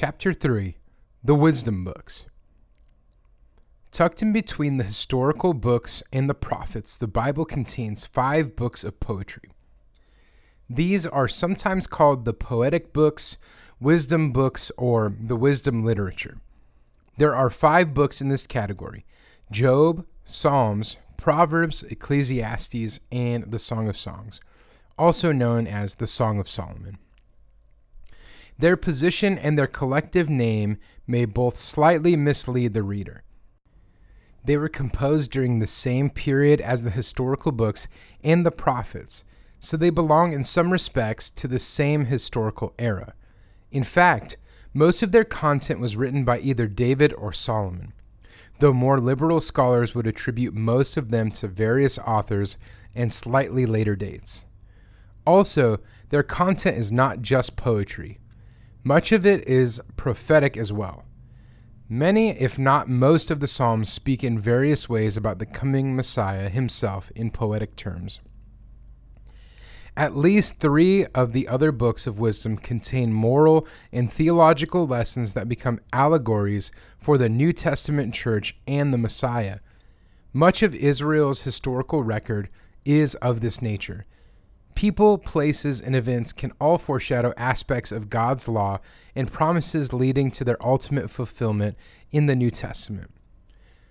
Chapter 3 The Wisdom Books. Tucked in between the historical books and the prophets, the Bible contains five books of poetry. These are sometimes called the poetic books, wisdom books, or the wisdom literature. There are five books in this category Job, Psalms, Proverbs, Ecclesiastes, and the Song of Songs, also known as the Song of Solomon. Their position and their collective name may both slightly mislead the reader. They were composed during the same period as the historical books and the prophets, so they belong in some respects to the same historical era. In fact, most of their content was written by either David or Solomon, though more liberal scholars would attribute most of them to various authors and slightly later dates. Also, their content is not just poetry. Much of it is prophetic as well. Many, if not most, of the Psalms speak in various ways about the coming Messiah himself in poetic terms. At least three of the other books of wisdom contain moral and theological lessons that become allegories for the New Testament church and the Messiah. Much of Israel's historical record is of this nature, People, places, and events can all foreshadow aspects of God's law and promises leading to their ultimate fulfillment in the New Testament.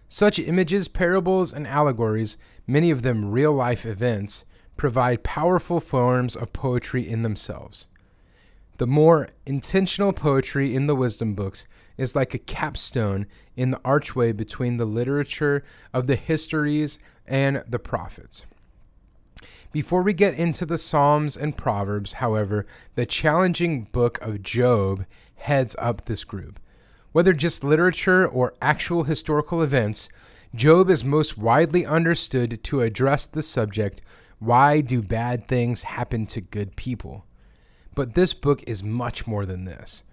Such images, parables, and allegories, many of them real life events, provide powerful forms of poetry in themselves. The more intentional poetry in the wisdom books is like a capstone in the archway between the literature of the histories and the prophets. Before we get into the Psalms and Proverbs, however, the challenging book of Job heads up this group. Whether just literature or actual historical events, Job is most widely understood to address the subject why do bad things happen to good people? But this book is much more than this.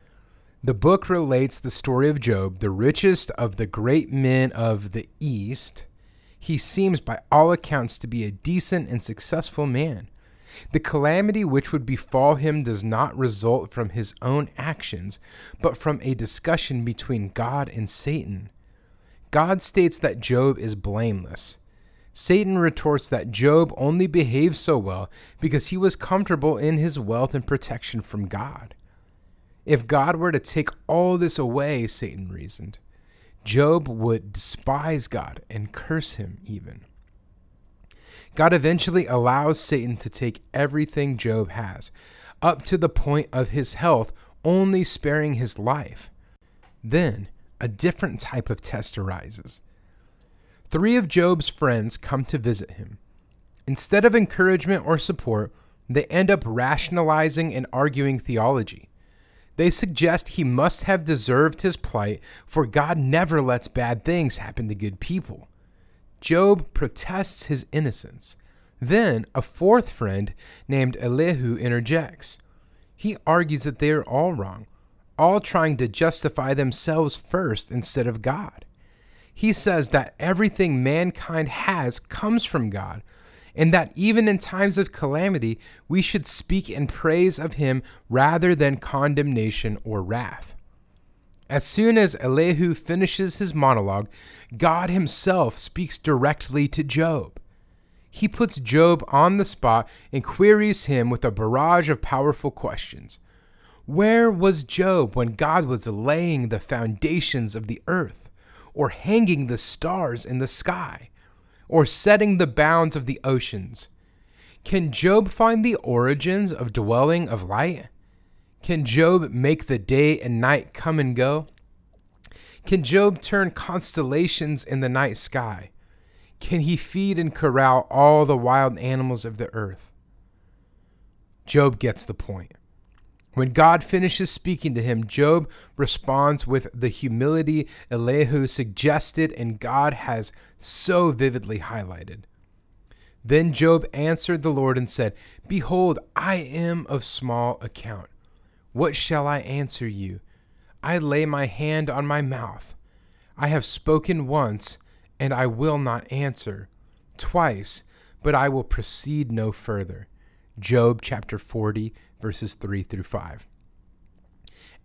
The book relates the story of Job, the richest of the great men of the East, he seems, by all accounts, to be a decent and successful man. The calamity which would befall him does not result from his own actions, but from a discussion between God and Satan. God states that Job is blameless. Satan retorts that Job only behaves so well because he was comfortable in his wealth and protection from God. If God were to take all this away, Satan reasoned, Job would despise God and curse him even. God eventually allows Satan to take everything Job has, up to the point of his health, only sparing his life. Then a different type of test arises. Three of Job's friends come to visit him. Instead of encouragement or support, they end up rationalizing and arguing theology. They suggest he must have deserved his plight, for God never lets bad things happen to good people. Job protests his innocence. Then a fourth friend named Elihu interjects. He argues that they are all wrong, all trying to justify themselves first instead of God. He says that everything mankind has comes from God, and that even in times of calamity, we should speak in praise of him rather than condemnation or wrath. As soon as Elihu finishes his monologue, God himself speaks directly to Job. He puts Job on the spot and queries him with a barrage of powerful questions. Where was Job when God was laying the foundations of the earth, or hanging the stars in the sky? Or setting the bounds of the oceans. Can Job find the origins of dwelling of light? Can Job make the day and night come and go? Can Job turn constellations in the night sky? Can he feed and corral all the wild animals of the earth? Job gets the point. When God finishes speaking to him, Job responds with the humility Elihu suggested and God has so vividly highlighted. Then Job answered the Lord and said, Behold, I am of small account. What shall I answer you? I lay my hand on my mouth. I have spoken once, and I will not answer. Twice, but I will proceed no further. Job chapter 40, verses 3 through 5.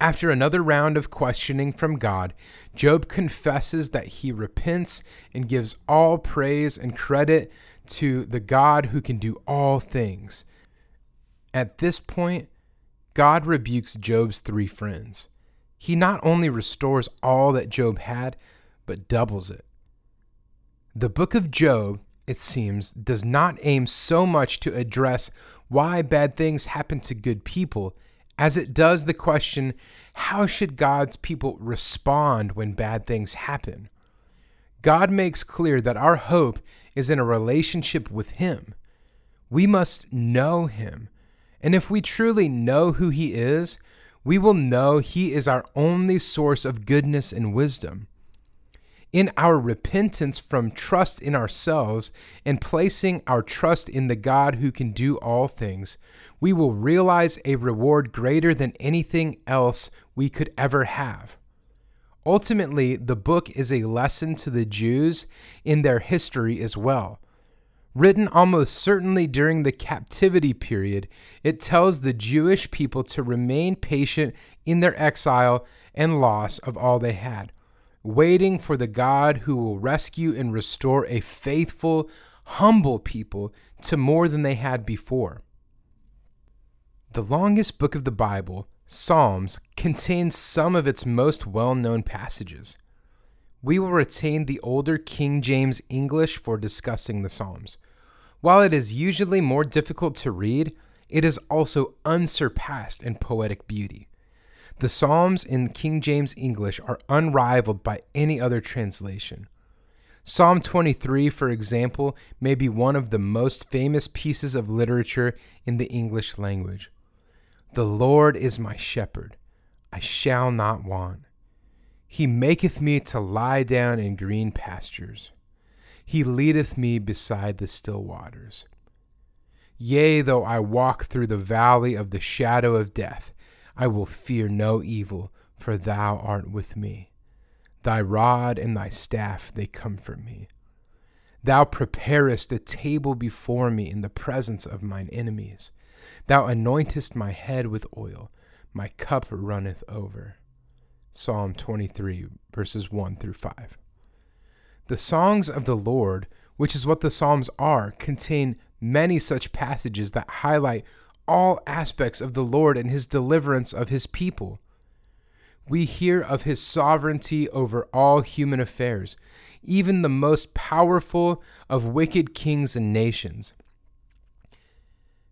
After another round of questioning from God, Job confesses that he repents and gives all praise and credit to the God who can do all things. At this point, God rebukes Job's three friends. He not only restores all that Job had, but doubles it. The book of Job, it seems, does not aim so much to address why bad things happen to good people as it does the question how should God's people respond when bad things happen? God makes clear that our hope is in a relationship with Him. We must know Him. And if we truly know who He is, we will know He is our only source of goodness and wisdom in our repentance from trust in ourselves and placing our trust in the God who can do all things, we will realize a reward greater than anything else we could ever have. Ultimately, the book is a lesson to the Jews in their history as well. Written almost certainly during the captivity period, it tells the Jewish people to remain patient in their exile and loss of all they had waiting for the God who will rescue and restore a faithful, humble people to more than they had before. The longest book of the Bible, Psalms, contains some of its most well known passages. We will retain the older King James English for discussing the Psalms. While it is usually more difficult to read, it is also unsurpassed in poetic beauty. The Psalms in King James English are unrivaled by any other translation. Psalm 23, for example, may be one of the most famous pieces of literature in the English language. The Lord is my shepherd, I shall not want. He maketh me to lie down in green pastures. He leadeth me beside the still waters. Yea, though I walk through the valley of the shadow of death, I will fear no evil, for thou art with me. Thy rod and thy staff, they comfort me. Thou preparest a table before me in the presence of mine enemies. Thou anointest my head with oil, my cup runneth over. Psalm 23, verses 1 through 5. The songs of the Lord, which is what the Psalms are, contain many such passages that highlight all aspects of the Lord and his deliverance of his people. We hear of his sovereignty over all human affairs, even the most powerful of wicked kings and nations.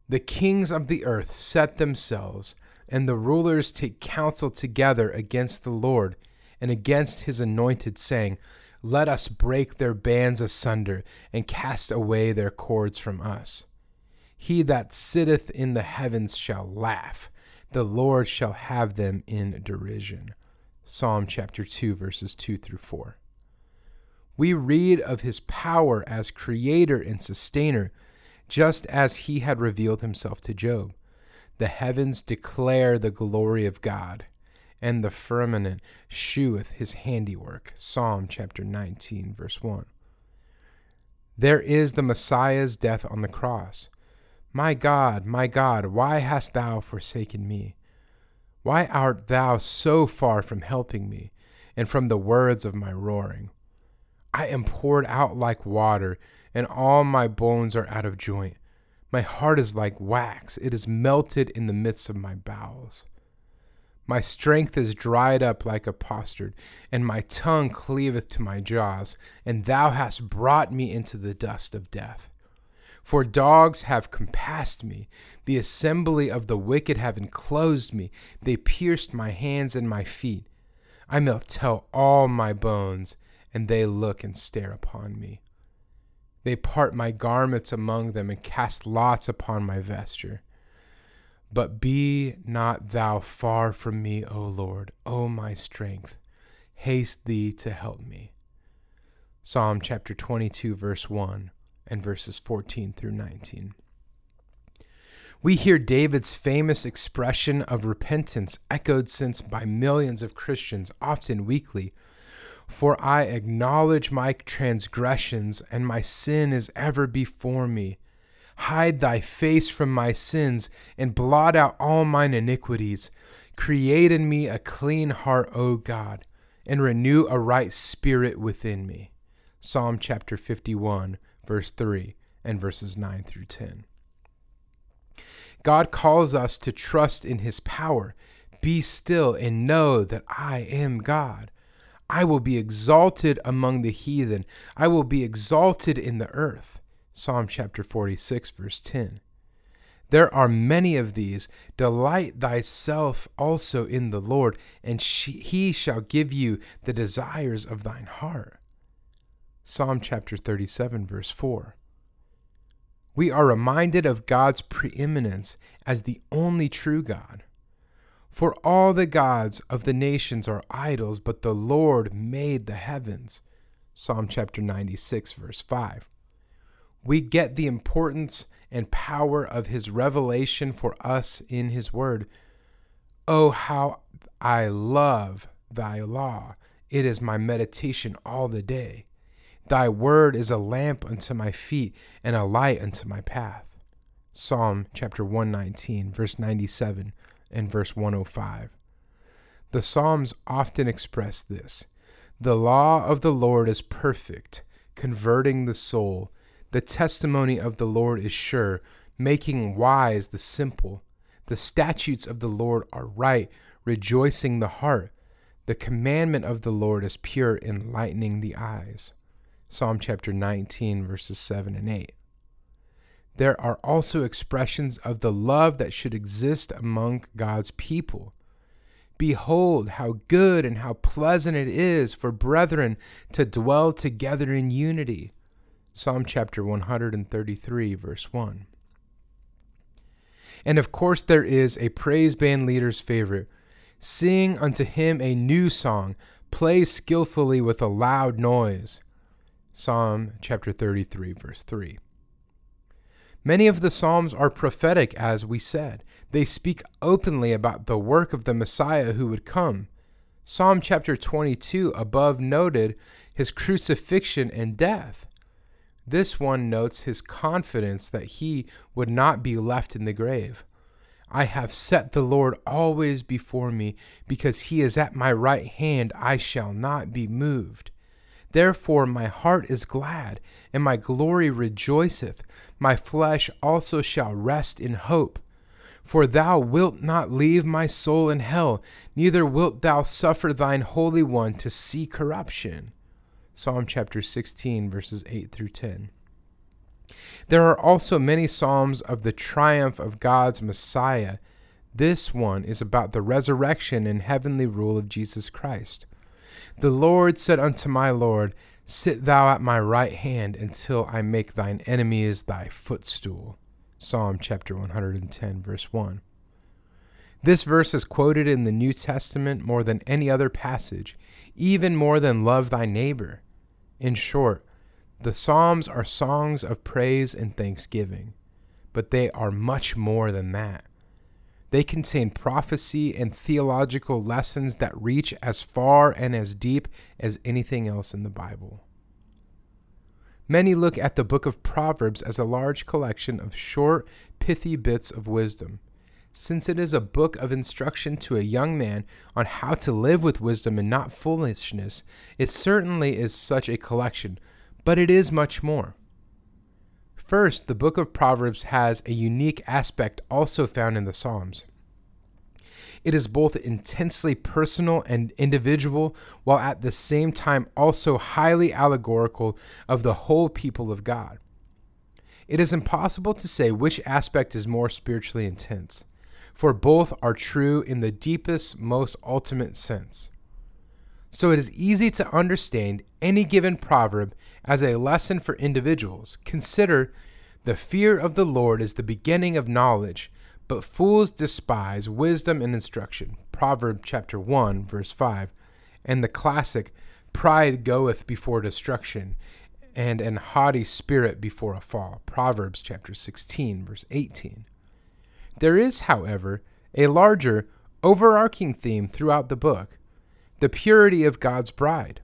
The kings of the earth set themselves, and the rulers take counsel together against the Lord and against his anointed, saying, Let us break their bands asunder and cast away their cords from us. He that sitteth in the heavens shall laugh. The Lord shall have them in derision. Psalm chapter 2, verses 2 through 4. We read of his power as creator and sustainer, just as he had revealed himself to Job. The heavens declare the glory of God, and the firmament sheweth his handiwork. Psalm chapter 19, verse 1. There is the Messiah's death on the cross. My God, my God, why hast thou forsaken me? Why art thou so far from helping me, and from the words of my roaring? I am poured out like water, and all my bones are out of joint. My heart is like wax, it is melted in the midst of my bowels. My strength is dried up like a potsherd, and my tongue cleaveth to my jaws, and thou hast brought me into the dust of death. For dogs have compassed me, the assembly of the wicked have enclosed me, they pierced my hands and my feet. I may tell all my bones, and they look and stare upon me. They part my garments among them and cast lots upon my vesture. But be not thou far from me, O Lord, O my strength. Haste thee to help me. Psalm chapter 22, verse 1 and verses 14 through 19. We hear David's famous expression of repentance echoed since by millions of Christians, often weekly. For I acknowledge my transgressions, and my sin is ever before me. Hide thy face from my sins, and blot out all mine iniquities. Create in me a clean heart, O God, and renew a right spirit within me. Psalm chapter 51, verse 3 and verses 9 through 10. God calls us to trust in his power. Be still and know that I am God. I will be exalted among the heathen. I will be exalted in the earth. Psalm chapter 46, verse 10. There are many of these. Delight thyself also in the Lord, and she, he shall give you the desires of thine heart. Psalm chapter 37, verse 4. We are reminded of God's preeminence as the only true God. For all the gods of the nations are idols, but the Lord made the heavens. Psalm chapter 96, verse 5. We get the importance and power of his revelation for us in his word. Oh, how I love thy law! It is my meditation all the day. Thy word is a lamp unto my feet and a light unto my path. Psalm chapter 119, verse 97 and verse 105. The Psalms often express this The law of the Lord is perfect, converting the soul. The testimony of the Lord is sure, making wise the simple. The statutes of the Lord are right, rejoicing the heart. The commandment of the Lord is pure, enlightening the eyes. Psalm chapter 19, verses 7 and 8 there are also expressions of the love that should exist among God's people. Behold, how good and how pleasant it is for brethren to dwell together in unity. Psalm chapter 133, verse 1. And of course, there is a praise band leader's favorite Sing unto him a new song, play skillfully with a loud noise. Psalm chapter 33, verse 3. Many of the Psalms are prophetic, as we said. They speak openly about the work of the Messiah who would come. Psalm chapter 22 above noted his crucifixion and death. This one notes his confidence that he would not be left in the grave. I have set the Lord always before me, because he is at my right hand, I shall not be moved. Therefore my heart is glad, and my glory rejoiceth my flesh also shall rest in hope. For thou wilt not leave my soul in hell, neither wilt thou suffer thine Holy One to see corruption. Psalm chapter 16, verses 8 through 10. There are also many psalms of the triumph of God's Messiah. This one is about the resurrection and heavenly rule of Jesus Christ. The Lord said unto my Lord, Sit thou at my right hand until I make thine enemies thy footstool. Psalm chapter 110, verse 1. This verse is quoted in the New Testament more than any other passage, even more than love thy neighbor. In short, the Psalms are songs of praise and thanksgiving, but they are much more than that. They contain prophecy and theological lessons that reach as far and as deep as anything else in the Bible. Many look at the book of Proverbs as a large collection of short, pithy bits of wisdom. Since it is a book of instruction to a young man on how to live with wisdom and not foolishness, it certainly is such a collection, but it is much more. First, the book of Proverbs has a unique aspect also found in the Psalms. It is both intensely personal and individual, while at the same time also highly allegorical of the whole people of God. It is impossible to say which aspect is more spiritually intense, for both are true in the deepest, most ultimate sense. So it is easy to understand any given proverb as a lesson for individuals. Consider the fear of the Lord is the beginning of knowledge, but fools despise wisdom and instruction. Proverb chapter 1 verse 5. And the classic pride goeth before destruction and an haughty spirit before a fall. Proverbs chapter 16 verse 18. There is, however, a larger overarching theme throughout the book the purity of God's bride.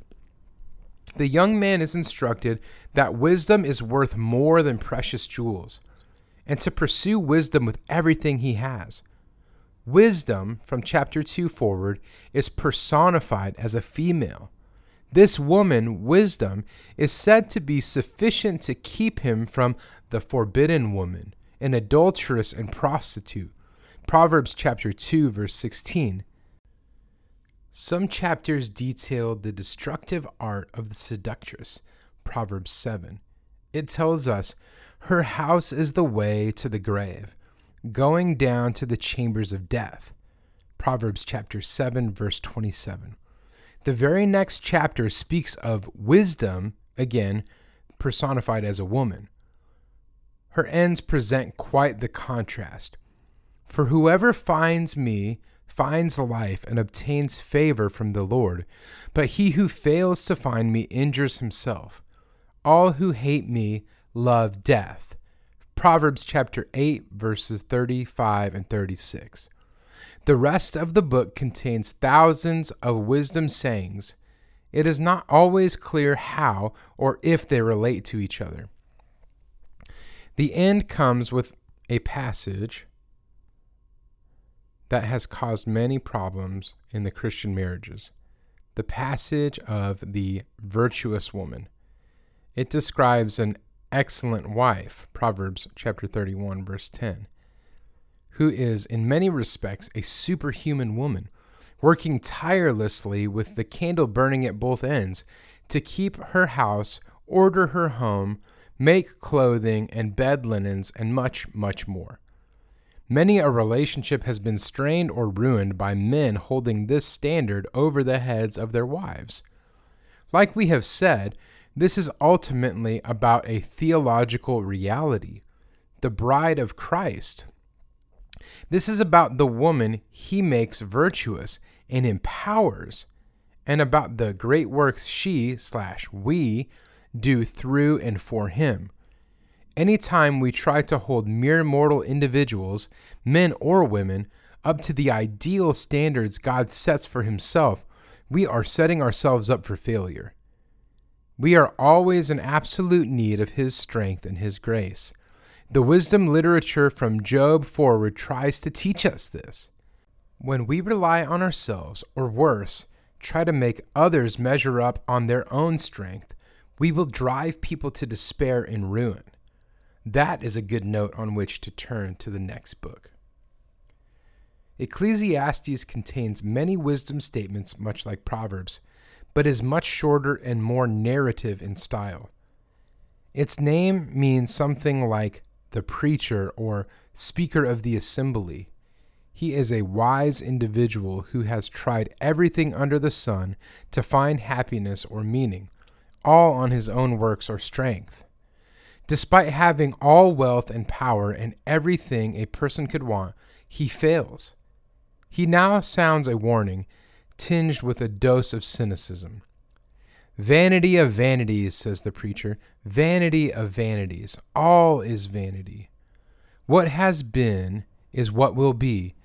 The young man is instructed that wisdom is worth more than precious jewels, and to pursue wisdom with everything he has. Wisdom, from chapter 2 forward, is personified as a female. This woman, wisdom, is said to be sufficient to keep him from the forbidden woman, an adulteress and prostitute. Proverbs chapter 2 verse 16. Some chapters detail the destructive art of the seductress. Proverbs 7. It tells us, Her house is the way to the grave, going down to the chambers of death. Proverbs chapter 7, verse 27. The very next chapter speaks of wisdom, again, personified as a woman. Her ends present quite the contrast. For whoever finds me finds life and obtains favor from the Lord, but he who fails to find me injures himself. All who hate me love death. Proverbs chapter 8, verses 35 and 36. The rest of the book contains thousands of wisdom sayings. It is not always clear how or if they relate to each other. The end comes with a passage that has caused many problems in the Christian marriages. The passage of the virtuous woman. It describes an excellent wife, Proverbs chapter 31 verse 10, who is in many respects a superhuman woman, working tirelessly with the candle burning at both ends to keep her house, order her home, make clothing and bed linens and much much more. Many a relationship has been strained or ruined by men holding this standard over the heads of their wives. Like we have said, this is ultimately about a theological reality, the bride of Christ. This is about the woman he makes virtuous and empowers, and about the great works she slash we do through and for him. Anytime we try to hold mere mortal individuals, men or women, up to the ideal standards God sets for himself, we are setting ourselves up for failure. We are always in absolute need of his strength and his grace. The wisdom literature from Job forward tries to teach us this. When we rely on ourselves, or worse, try to make others measure up on their own strength, we will drive people to despair and ruin. That is a good note on which to turn to the next book. Ecclesiastes contains many wisdom statements, much like Proverbs, but is much shorter and more narrative in style. Its name means something like the preacher or speaker of the assembly. He is a wise individual who has tried everything under the sun to find happiness or meaning, all on his own works or strength. Despite having all wealth and power and everything a person could want, he fails. He now sounds a warning, tinged with a dose of cynicism. Vanity of vanities, says the preacher, vanity of vanities. All is vanity. What has been is what will be,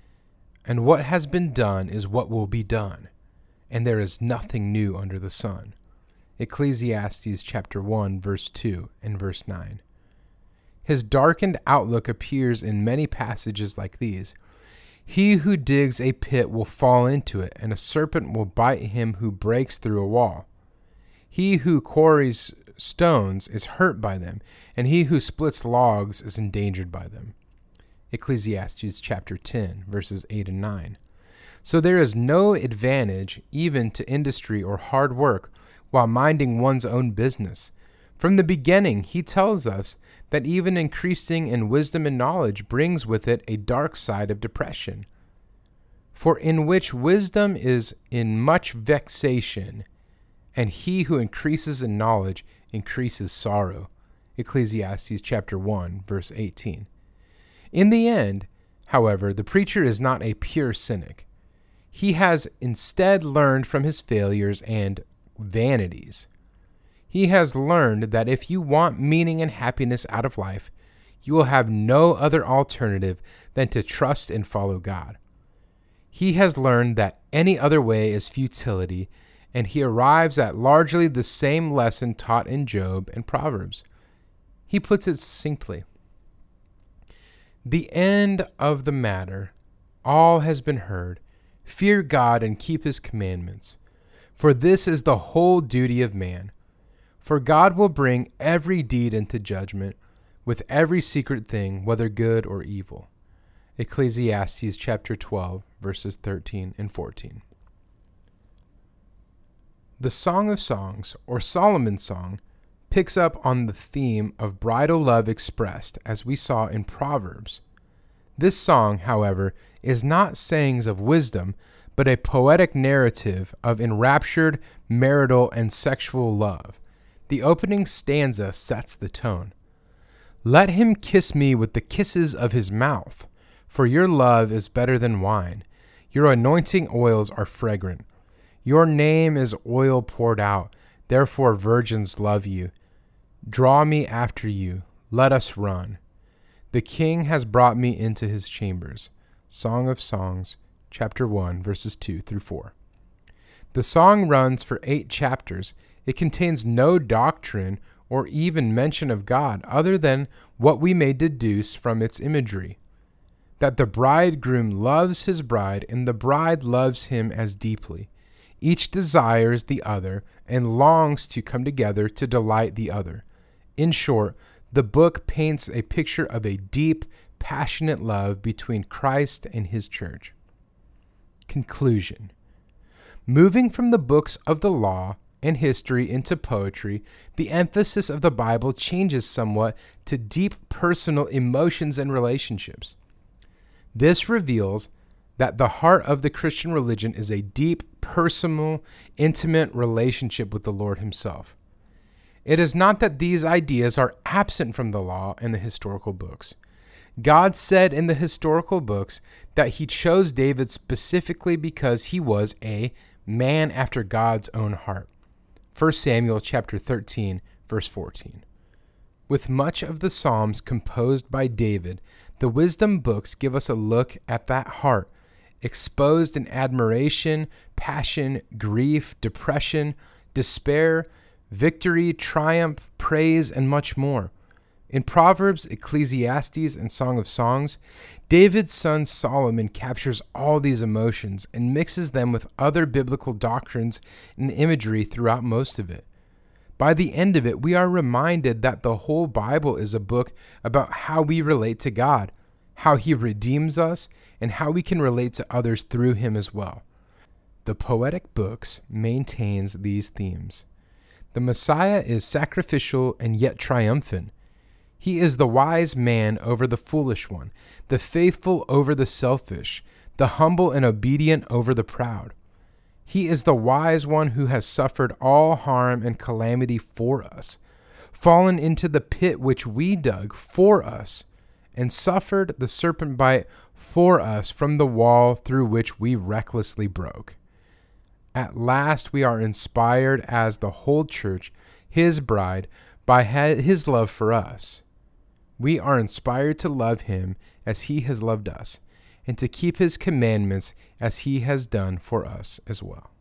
and what has been done is what will be done, and there is nothing new under the sun. Ecclesiastes chapter 1 verse 2 and verse 9. His darkened outlook appears in many passages like these. He who digs a pit will fall into it, and a serpent will bite him who breaks through a wall. He who quarries stones is hurt by them, and he who splits logs is endangered by them. Ecclesiastes chapter 10, verses 8 and 9. So there is no advantage even to industry or hard work while minding one's own business. From the beginning, he tells us that even increasing in wisdom and knowledge brings with it a dark side of depression. For in which wisdom is in much vexation, and he who increases in knowledge increases sorrow. Ecclesiastes chapter 1, verse 18. In the end, however, the preacher is not a pure cynic. He has instead learned from his failures and vanities. He has learned that if you want meaning and happiness out of life, you will have no other alternative than to trust and follow God. He has learned that any other way is futility, and he arrives at largely the same lesson taught in Job and Proverbs. He puts it succinctly The end of the matter all has been heard. Fear God and keep his commandments. For this is the whole duty of man. For God will bring every deed into judgment with every secret thing, whether good or evil. Ecclesiastes chapter 12, verses 13 and 14. The Song of Songs, or Solomon's Song, picks up on the theme of bridal love expressed, as we saw in Proverbs. This song, however, is not sayings of wisdom, but a poetic narrative of enraptured marital and sexual love. The opening stanza sets the tone. Let him kiss me with the kisses of his mouth, for your love is better than wine. Your anointing oils are fragrant. Your name is oil poured out, therefore virgins love you. Draw me after you, let us run. The king has brought me into his chambers. Song of Songs, chapter 1, verses 2 through 4. The song runs for eight chapters. It contains no doctrine or even mention of God other than what we may deduce from its imagery that the bridegroom loves his bride and the bride loves him as deeply. Each desires the other and longs to come together to delight the other. In short, the book paints a picture of a deep, passionate love between Christ and his church. Conclusion Moving from the books of the law and history into poetry, the emphasis of the Bible changes somewhat to deep personal emotions and relationships. This reveals that the heart of the Christian religion is a deep, personal, intimate relationship with the Lord Himself. It is not that these ideas are absent from the law and the historical books. God said in the historical books that he chose David specifically because he was a man after God's own heart. 1 Samuel chapter 13 verse 14. With much of the Psalms composed by David, the wisdom books give us a look at that heart, exposed in admiration, passion, grief, depression, despair, victory, triumph, praise, and much more. In Proverbs, Ecclesiastes, and Song of Songs, David's son Solomon captures all these emotions and mixes them with other biblical doctrines and imagery throughout most of it. By the end of it, we are reminded that the whole Bible is a book about how we relate to God, how He redeems us, and how we can relate to others through Him as well. The poetic books maintains these themes. The Messiah is sacrificial and yet triumphant. He is the wise man over the foolish one, the faithful over the selfish, the humble and obedient over the proud. He is the wise one who has suffered all harm and calamity for us, fallen into the pit which we dug for us, and suffered the serpent bite for us from the wall through which we recklessly broke. At last we are inspired as the whole church, his bride, by his love for us. We are inspired to love him as he has loved us, and to keep his commandments as he has done for us as well.